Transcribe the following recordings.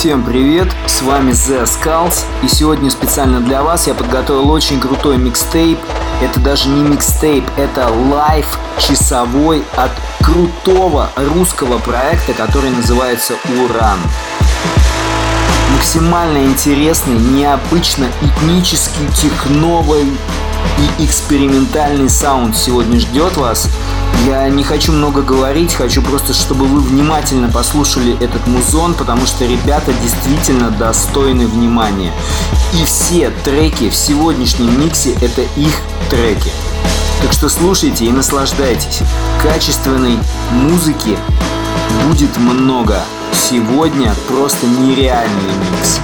Всем привет, с вами The Skulls, и сегодня специально для вас я подготовил очень крутой микстейп. Это даже не микстейп, это live часовой от крутого русского проекта, который называется Уран. Максимально интересный, необычно этнический, техновый и экспериментальный саунд сегодня ждет вас. Я не хочу много говорить, хочу просто, чтобы вы внимательно послушали этот музон, потому что ребята действительно достойны внимания. И все треки в сегодняшнем миксе это их треки. Так что слушайте и наслаждайтесь. Качественной музыки будет много. Сегодня просто нереальный микс.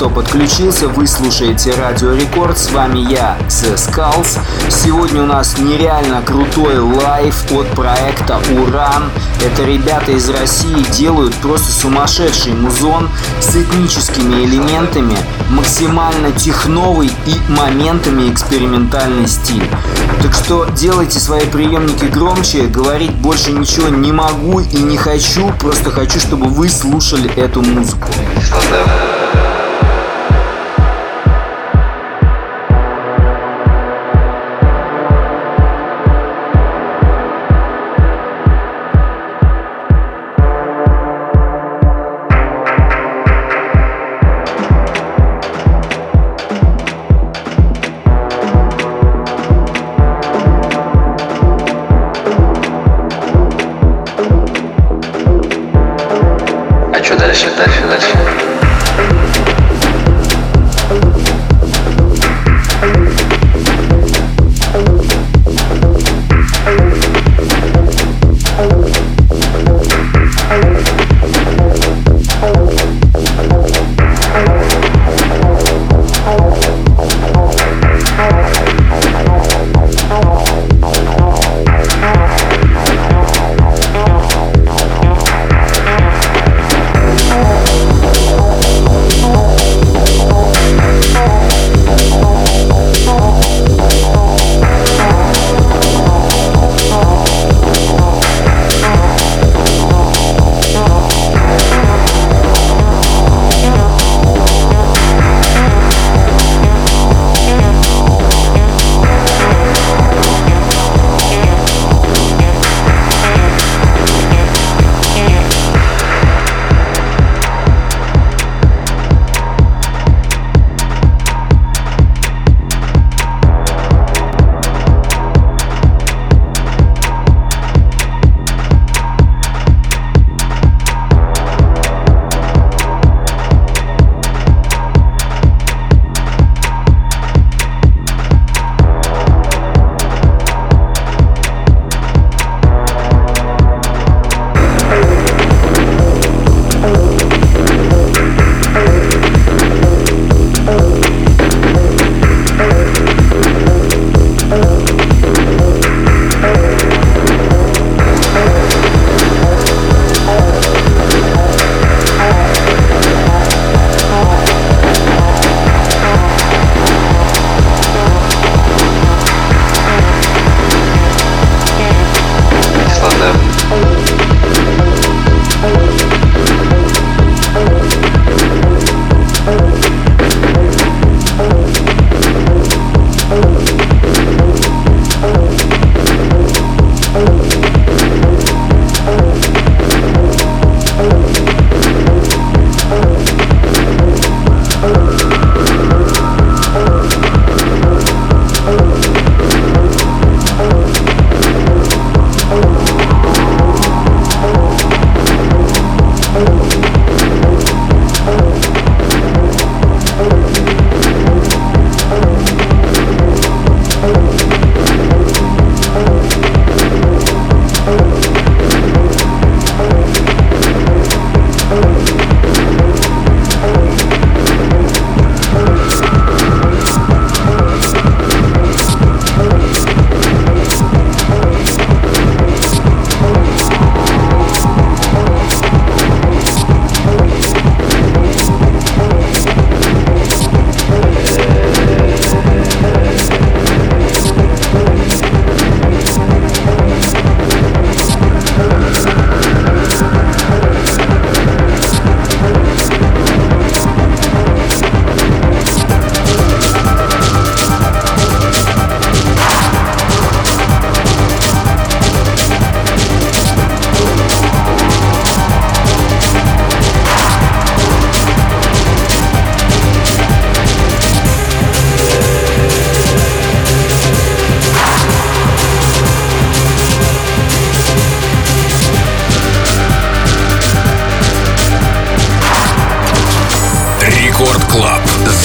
Кто подключился, вы слушаете Радио Рекорд. С вами я, The Skulls. Сегодня у нас нереально крутой live от проекта Уран. Это ребята из России делают просто сумасшедший музон с этническими элементами, максимально техновый и моментами экспериментальный стиль. Так что делайте свои приемники громче, говорить больше ничего не могу и не хочу, просто хочу, чтобы вы слушали эту музыку. Club.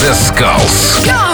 The Skulls. Go!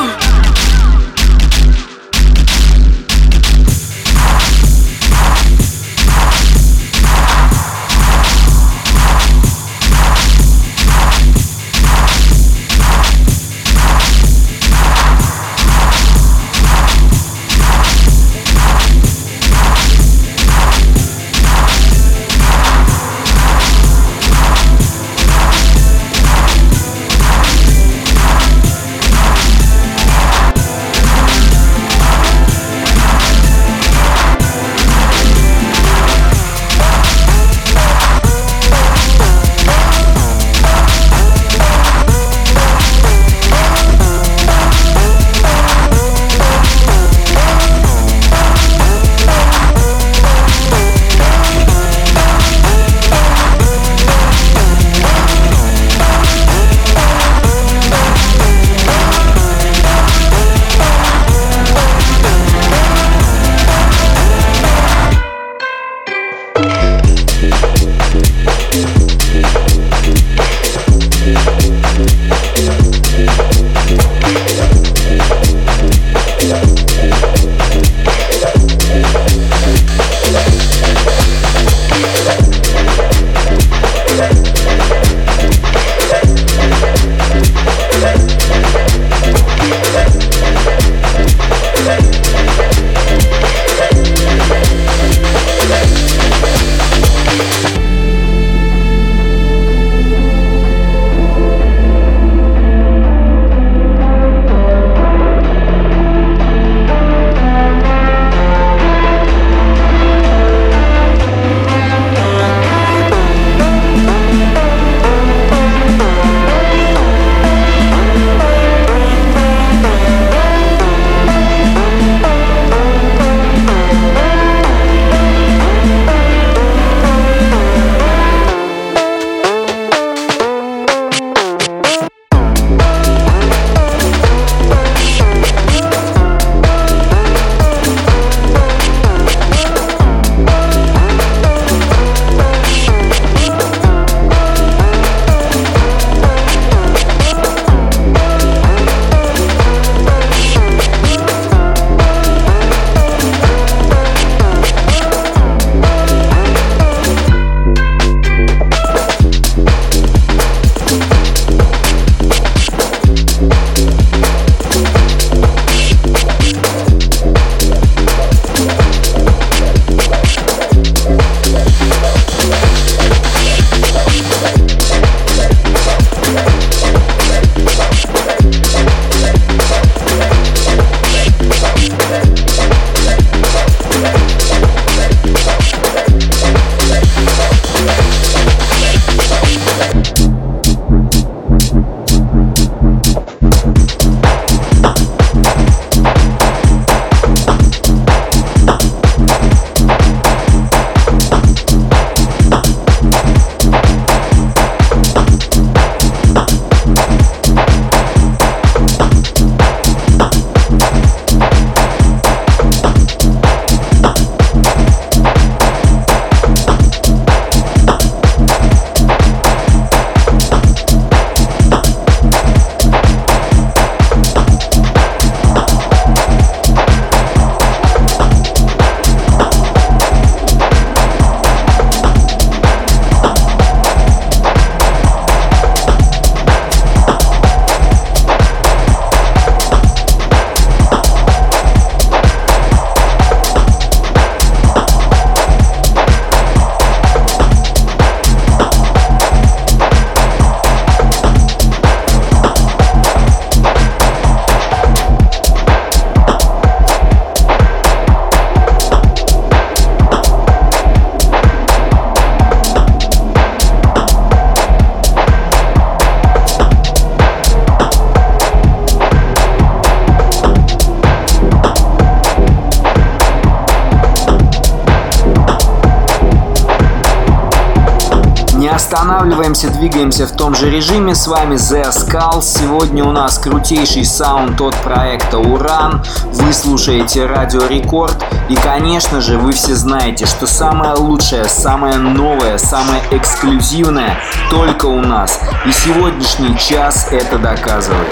Же режиме. С вами The Skulls. Сегодня у нас крутейший саунд от проекта Уран. Вы слушаете Радио Рекорд. И, конечно же, вы все знаете, что самое лучшее, самое новое, самое эксклюзивное только у нас. И сегодняшний час это доказывает.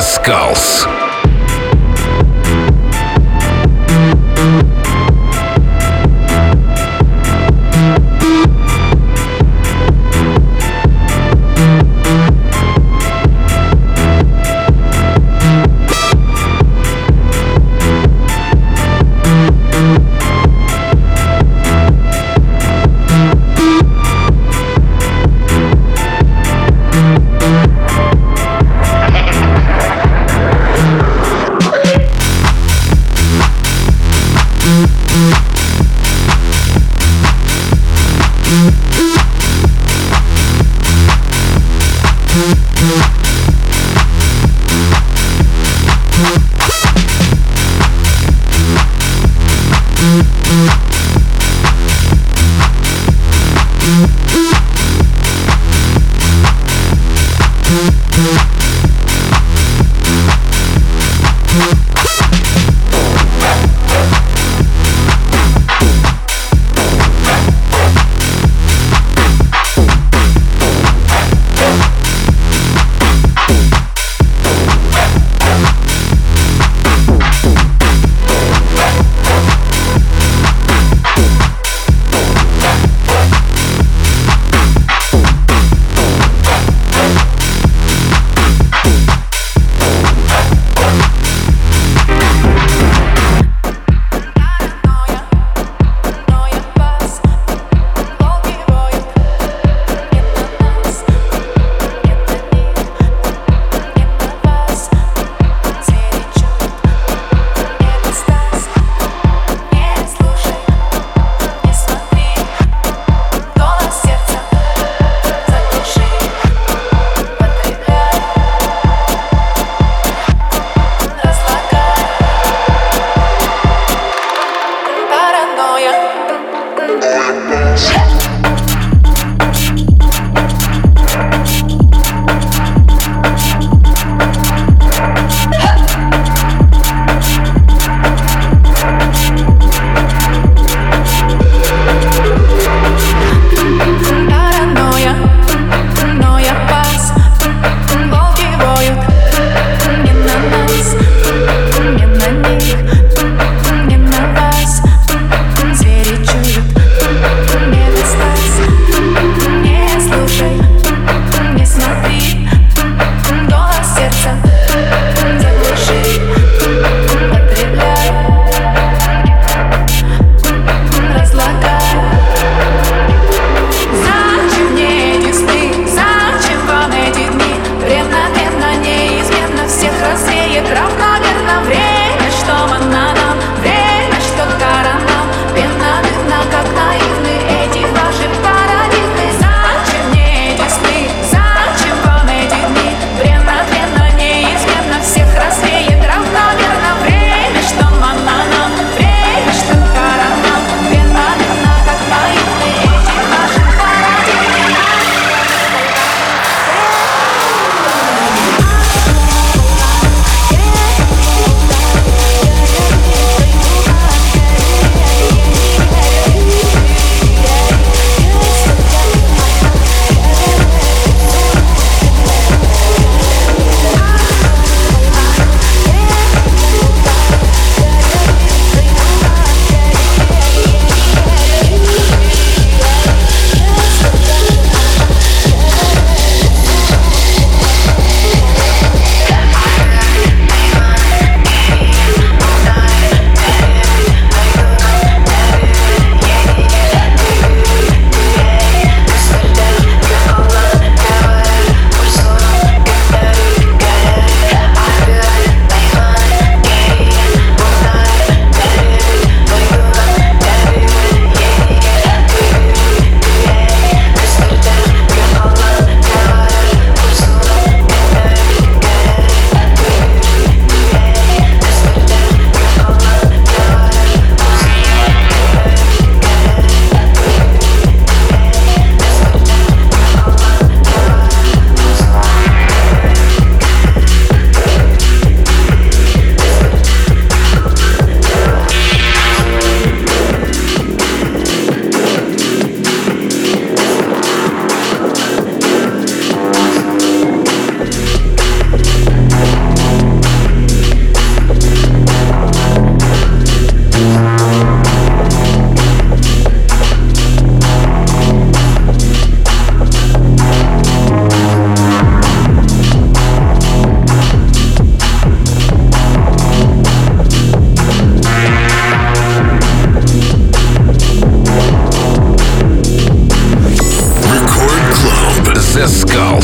The Skulls.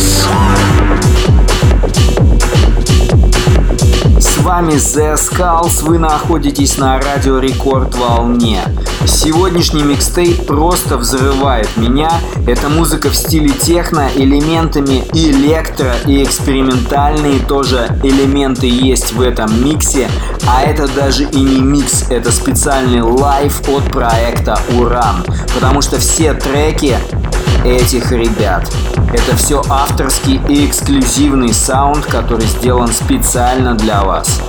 Skulls. вами The Skulls, вы находитесь на радио Рекорд волне. Сегодняшний микстейп просто взрывает меня. Это музыка в стиле техно, элементами электро и экспериментальные тоже элементы есть в этом миксе. А это даже и не микс, это специальный лайв от проекта Уран. Потому что все треки этих ребят. Это все авторский и эксклюзивный саунд, который сделан специально для вас.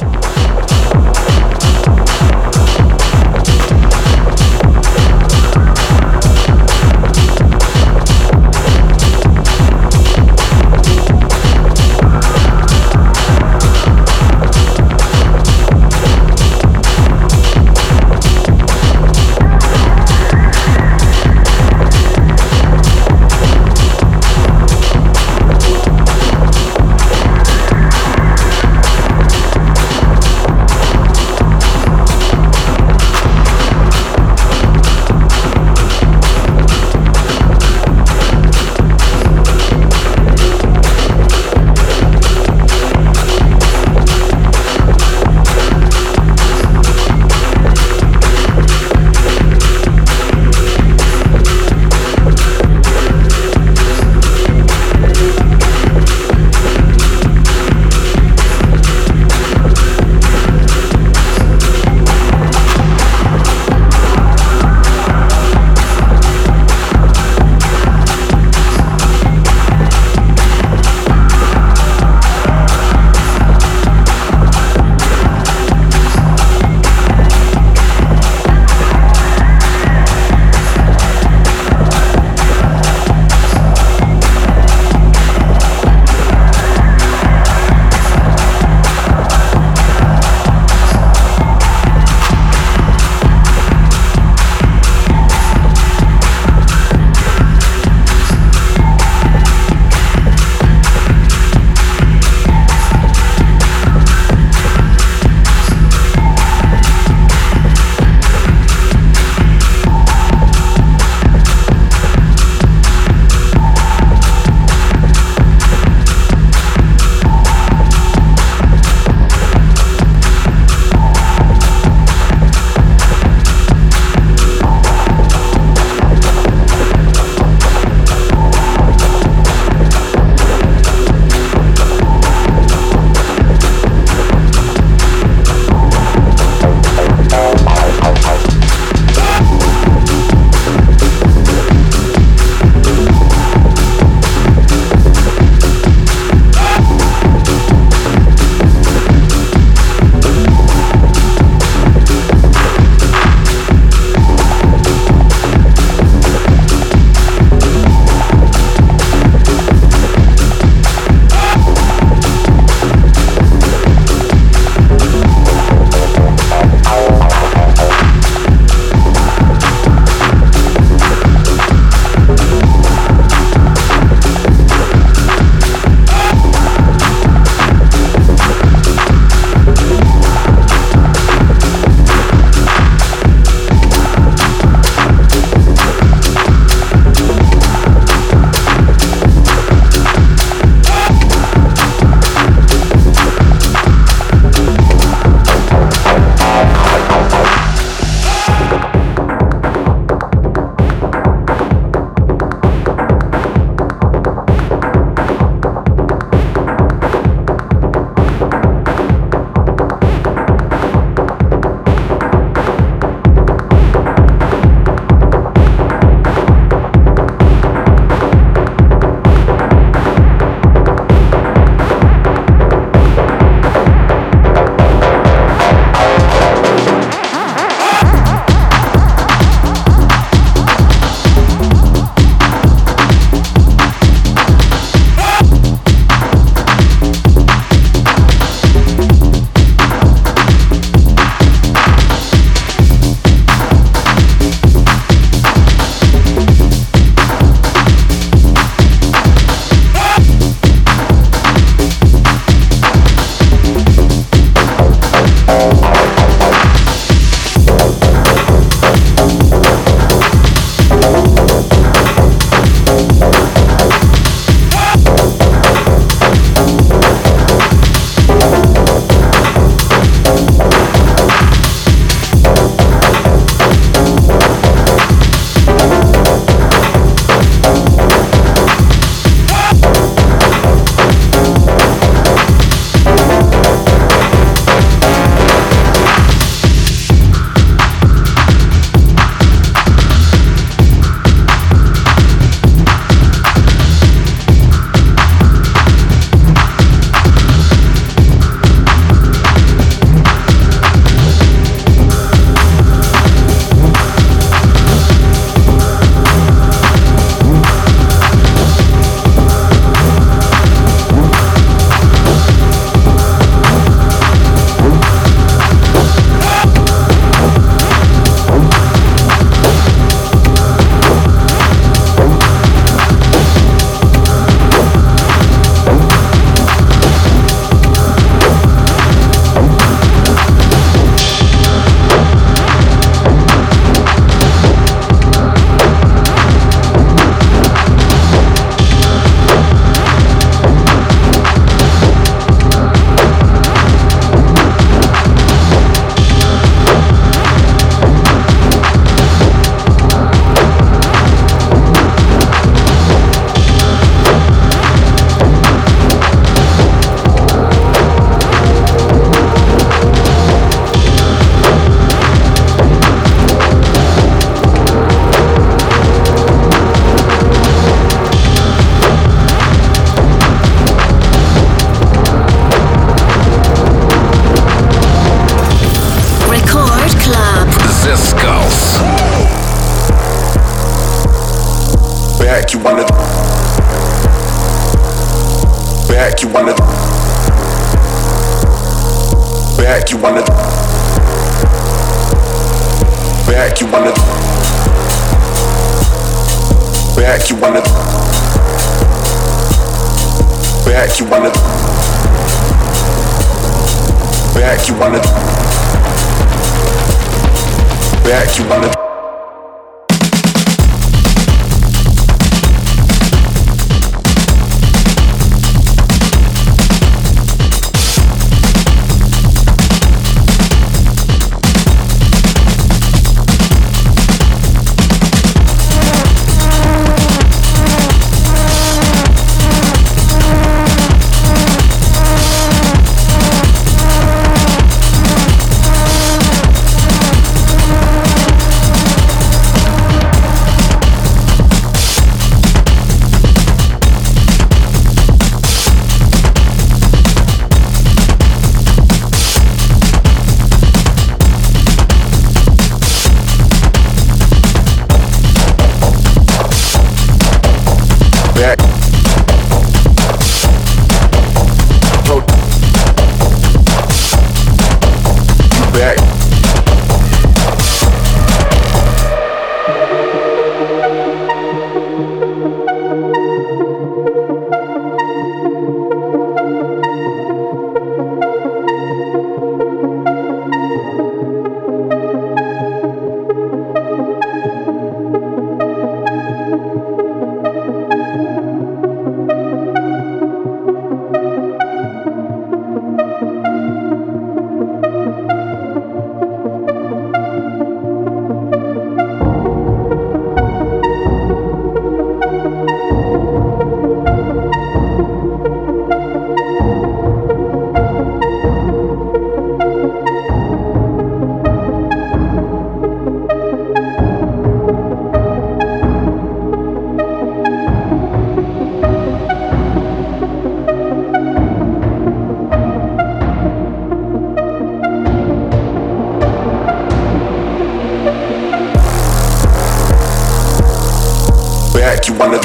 back, you wanna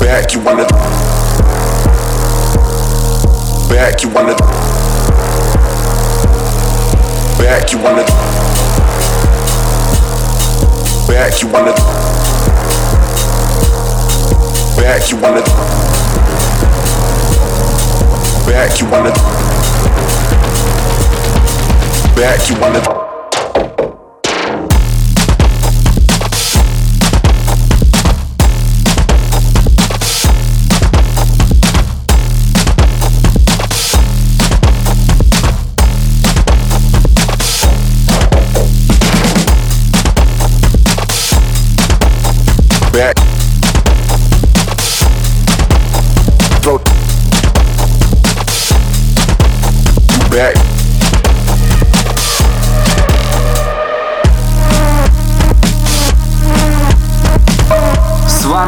back, you wanna back, you wanna back, you wanna back, you wanna back, you wanna back, you wanna back, you wanna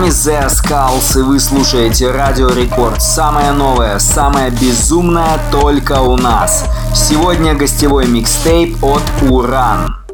The Skulls, и вы слушаете Радио Рекорд. Самое новое, самое безумное только у нас. Сегодня гостевой микстейп от Уран.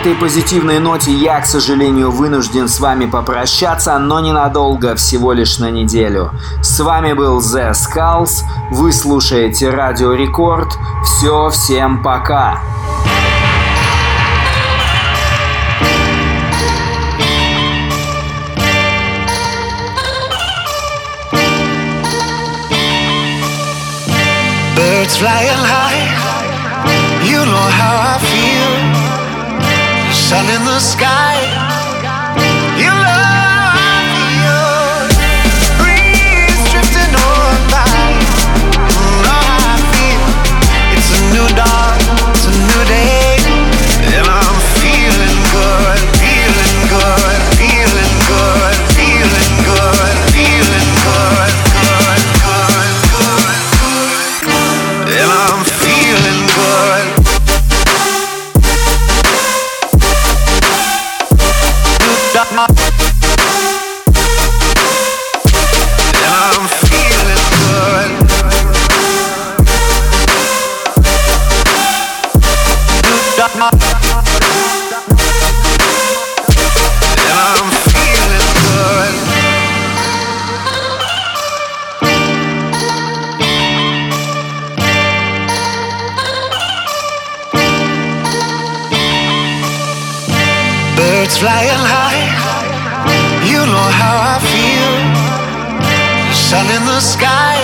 Этой позитивной ноте я, к сожалению, вынужден с вами попрощаться, но ненадолго, всего лишь на неделю. С вами был The Skulls, вы слушаете Радио Рекорд. Все, всем пока! Birds flying high, sun in the sky flying high. You know how I feel. Sun in the sky.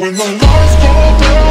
When the lights go down